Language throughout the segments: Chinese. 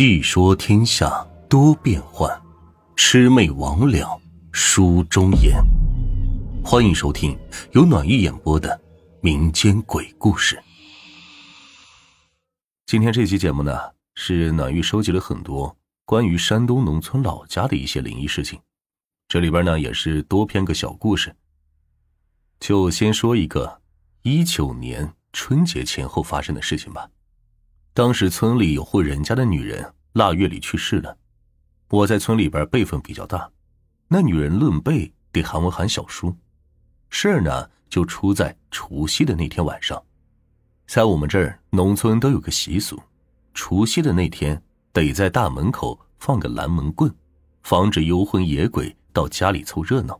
细说天下多变幻，魑魅魍魉书中言。欢迎收听由暖玉演播的民间鬼故事。今天这期节目呢，是暖玉收集了很多关于山东农村老家的一些灵异事情，这里边呢也是多篇个小故事。就先说一个一九年春节前后发生的事情吧。当时村里有户人家的女人腊月里去世了，我在村里边辈分比较大，那女人论辈得喊我喊小叔。事儿呢就出在除夕的那天晚上，在我们这儿农村都有个习俗，除夕的那天得在大门口放个拦门棍，防止幽魂野鬼到家里凑热闹。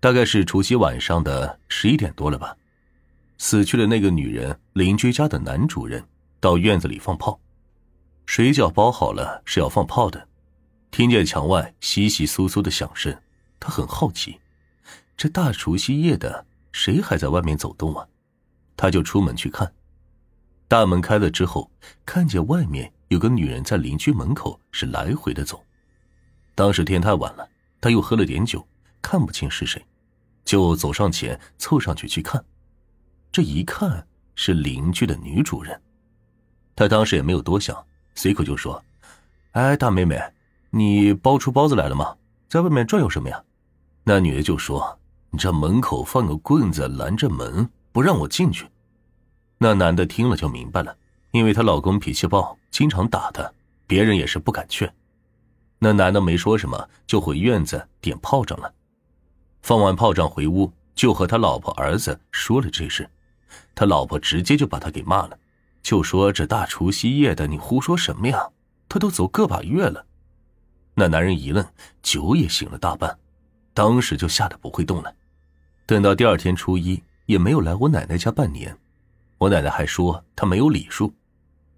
大概是除夕晚上的十一点多了吧，死去的那个女人邻居家的男主人。到院子里放炮，水饺包好了是要放炮的。听见墙外窸窸窣窣的响声，他很好奇，这大除夕夜的谁还在外面走动啊？他就出门去看。大门开了之后，看见外面有个女人在邻居门口是来回的走。当时天太晚了，他又喝了点酒，看不清是谁，就走上前凑上去去看。这一看是邻居的女主人。他当时也没有多想，随口就说：“哎，大妹妹，你包出包子来了吗？在外面转悠什么呀？”那女的就说：“你这门口放个棍子拦着门，不让我进去。”那男的听了就明白了，因为她老公脾气暴，经常打她，别人也是不敢劝。那男的没说什么，就回院子点炮仗了。放完炮仗回屋，就和他老婆儿子说了这事，他老婆直接就把他给骂了。就说这大除夕夜的，你胡说什么呀？他都走个把月了。那男人一愣，酒也醒了大半，当时就吓得不会动了。等到第二天初一，也没有来我奶奶家半年。我奶奶还说他没有礼数。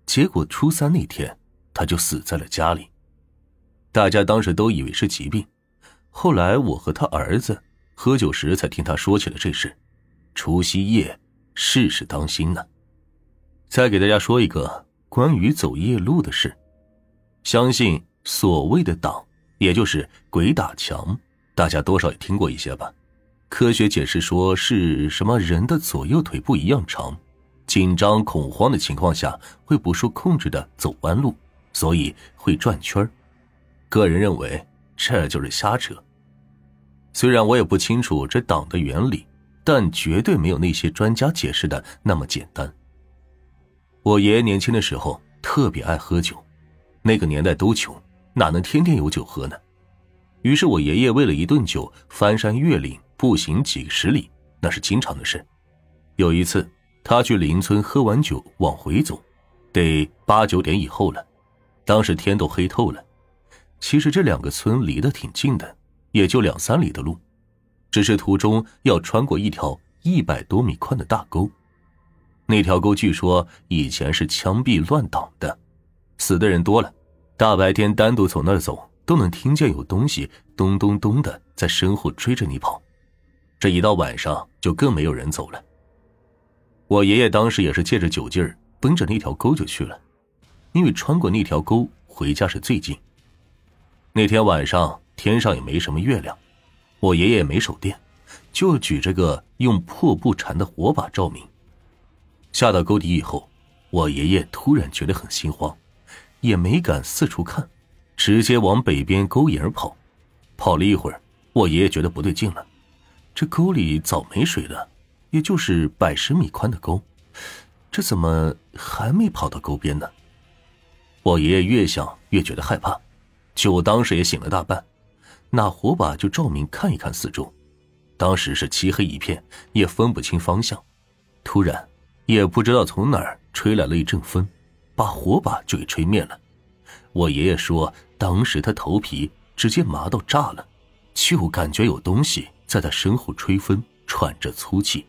结果初三那天，他就死在了家里。大家当时都以为是疾病，后来我和他儿子喝酒时才听他说起了这事。除夕夜，事事当心呢。再给大家说一个关于走夜路的事，相信所谓的挡，也就是鬼打墙，大家多少也听过一些吧。科学解释说是什么人的左右腿不一样长，紧张恐慌的情况下会不受控制的走弯路，所以会转圈个人认为这就是瞎扯。虽然我也不清楚这挡的原理，但绝对没有那些专家解释的那么简单。我爷爷年轻的时候特别爱喝酒，那个年代都穷，哪能天天有酒喝呢？于是我爷爷为了一顿酒翻山越岭，步行几十里，那是经常的事。有一次，他去邻村喝完酒往回走，得八九点以后了，当时天都黑透了。其实这两个村离得挺近的，也就两三里的路，只是途中要穿过一条一百多米宽的大沟。那条沟据说以前是枪毙乱挡的，死的人多了，大白天单独从那儿走都能听见有东西咚咚咚的在身后追着你跑，这一到晚上就更没有人走了。我爷爷当时也是借着酒劲儿奔着那条沟就去了，因为穿过那条沟回家是最近。那天晚上天上也没什么月亮，我爷爷没手电，就举着个用破布缠的火把照明。下到沟底以后，我爷爷突然觉得很心慌，也没敢四处看，直接往北边沟沿跑。跑了一会儿，我爷爷觉得不对劲了，这沟里早没水了，也就是百十米宽的沟，这怎么还没跑到沟边呢？我爷爷越想越觉得害怕，酒当时也醒了大半，拿火把就照明看一看四周，当时是漆黑一片，也分不清方向。突然。也不知道从哪儿吹来了一阵风，把火把就给吹灭了。我爷爷说，当时他头皮直接麻到炸了，就感觉有东西在他身后吹风，喘着粗气，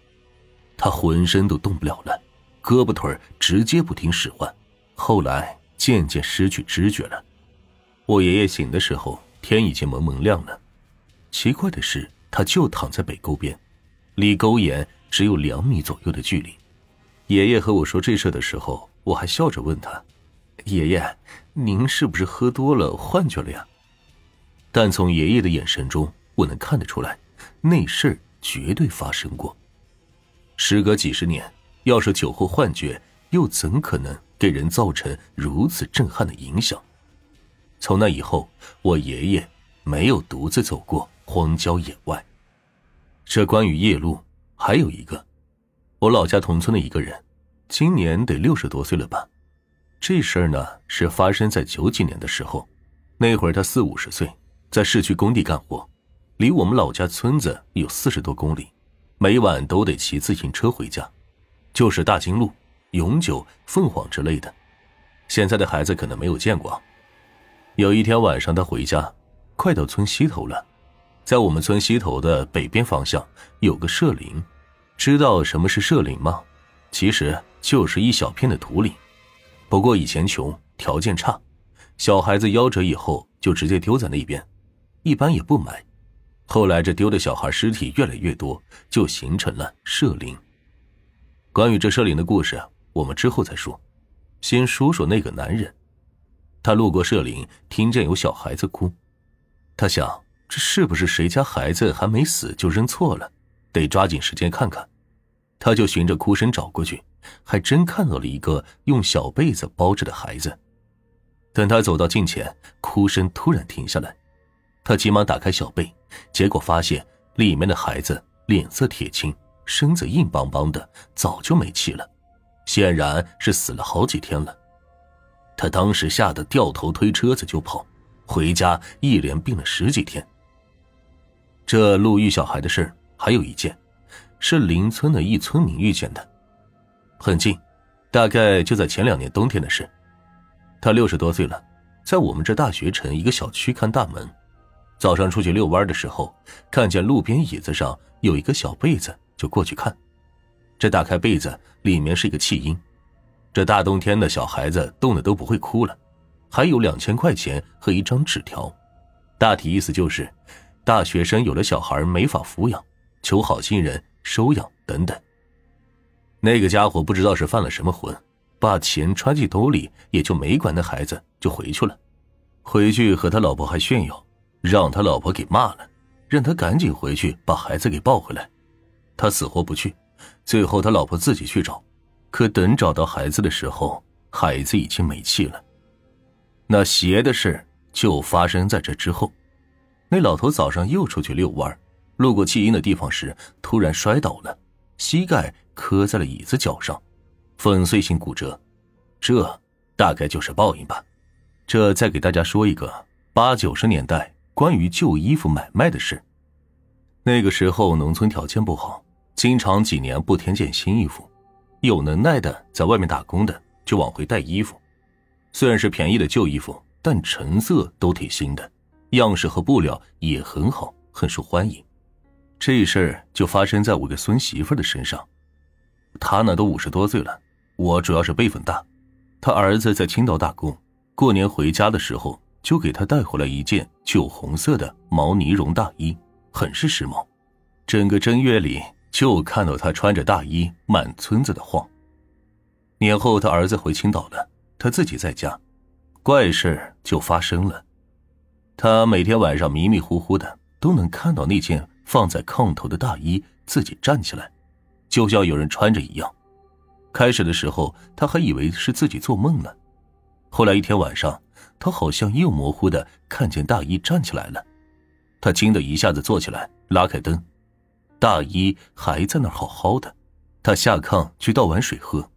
他浑身都动不了了，胳膊腿直接不听使唤。后来渐渐失去知觉了。我爷爷醒的时候，天已经蒙蒙亮了。奇怪的是，他就躺在北沟边，离沟沿只有两米左右的距离。爷爷和我说这事的时候，我还笑着问他：“爷爷，您是不是喝多了幻觉了呀？但从爷爷的眼神中，我能看得出来，那事儿绝对发生过。时隔几十年，要是酒后幻觉，又怎可能给人造成如此震撼的影响？从那以后，我爷爷没有独自走过荒郊野外。这关于夜路，还有一个，我老家同村的一个人，今年得六十多岁了吧？这事儿呢，是发生在九几年的时候，那会儿他四五十岁，在市区工地干活，离我们老家村子有四十多公里，每晚都得骑自行车回家，就是大金路、永久、凤凰之类的。现在的孩子可能没有见过。有一天晚上，他回家，快到村西头了，在我们村西头的北边方向有个社林，知道什么是社林吗？其实就是一小片的土里。不过以前穷，条件差，小孩子夭折以后就直接丢在那边，一般也不埋。后来这丢的小孩尸体越来越多，就形成了社林。关于这社林的故事，我们之后再说。先说说那个男人，他路过社林，听见有小孩子哭，他想这是不是谁家孩子还没死就认错了，得抓紧时间看看。他就循着哭声找过去。还真看到了一个用小被子包着的孩子。等他走到近前，哭声突然停下来，他急忙打开小被，结果发现里面的孩子脸色铁青，身子硬邦邦的，早就没气了，显然是死了好几天了。他当时吓得掉头推车子就跑，回家一连病了十几天。这路遇小孩的事儿还有一件，是邻村的一村民遇见的。很近，大概就在前两年冬天的事。他六十多岁了，在我们这大学城一个小区看大门。早上出去遛弯的时候，看见路边椅子上有一个小被子，就过去看。这打开被子，里面是一个弃婴。这大冬天的小孩子冻得都不会哭了，还有两千块钱和一张纸条，大体意思就是，大学生有了小孩没法抚养，求好心人收养等等。那个家伙不知道是犯了什么浑，把钱揣进兜里，也就没管那孩子，就回去了。回去和他老婆还炫耀，让他老婆给骂了，让他赶紧回去把孩子给抱回来。他死活不去，最后他老婆自己去找，可等找到孩子的时候，孩子已经没气了。那邪的事就发生在这之后。那老头早上又出去遛弯，路过弃婴的地方时，突然摔倒了，膝盖。磕在了椅子脚上，粉碎性骨折，这大概就是报应吧。这再给大家说一个八九十年代关于旧衣服买卖的事。那个时候农村条件不好，经常几年不添件新衣服。有能耐的在外面打工的就往回带衣服，虽然是便宜的旧衣服，但成色都挺新的，样式和布料也很好，很受欢迎。这事儿就发生在我个孙媳妇的身上。她呢都五十多岁了，我主要是辈分大。她儿子在青岛打工，过年回家的时候就给他带回来一件酒红色的毛呢绒大衣，很是时髦。整个正月里就看到他穿着大衣满村子的晃。年后他儿子回青岛了，他自己在家，怪事就发生了。他每天晚上迷迷糊糊的都能看到那件放在炕头的大衣自己站起来。就像有人穿着一样，开始的时候他还以为是自己做梦呢，后来一天晚上，他好像又模糊的看见大衣站起来了，他惊得一下子坐起来，拉开灯，大衣还在那好好的，他下炕去倒碗水喝，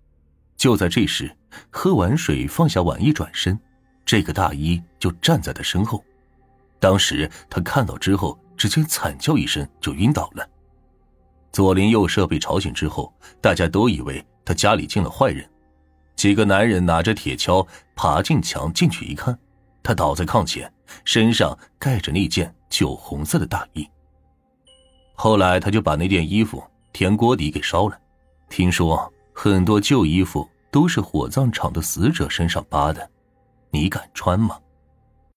就在这时，喝完水放下碗一转身，这个大衣就站在他身后，当时他看到之后，只见惨叫一声就晕倒了。左邻右舍被吵醒之后，大家都以为他家里进了坏人。几个男人拿着铁锹爬进墙进去一看，他倒在炕前，身上盖着那件酒红色的大衣。后来他就把那件衣服填锅底给烧了。听说很多旧衣服都是火葬场的死者身上扒的，你敢穿吗？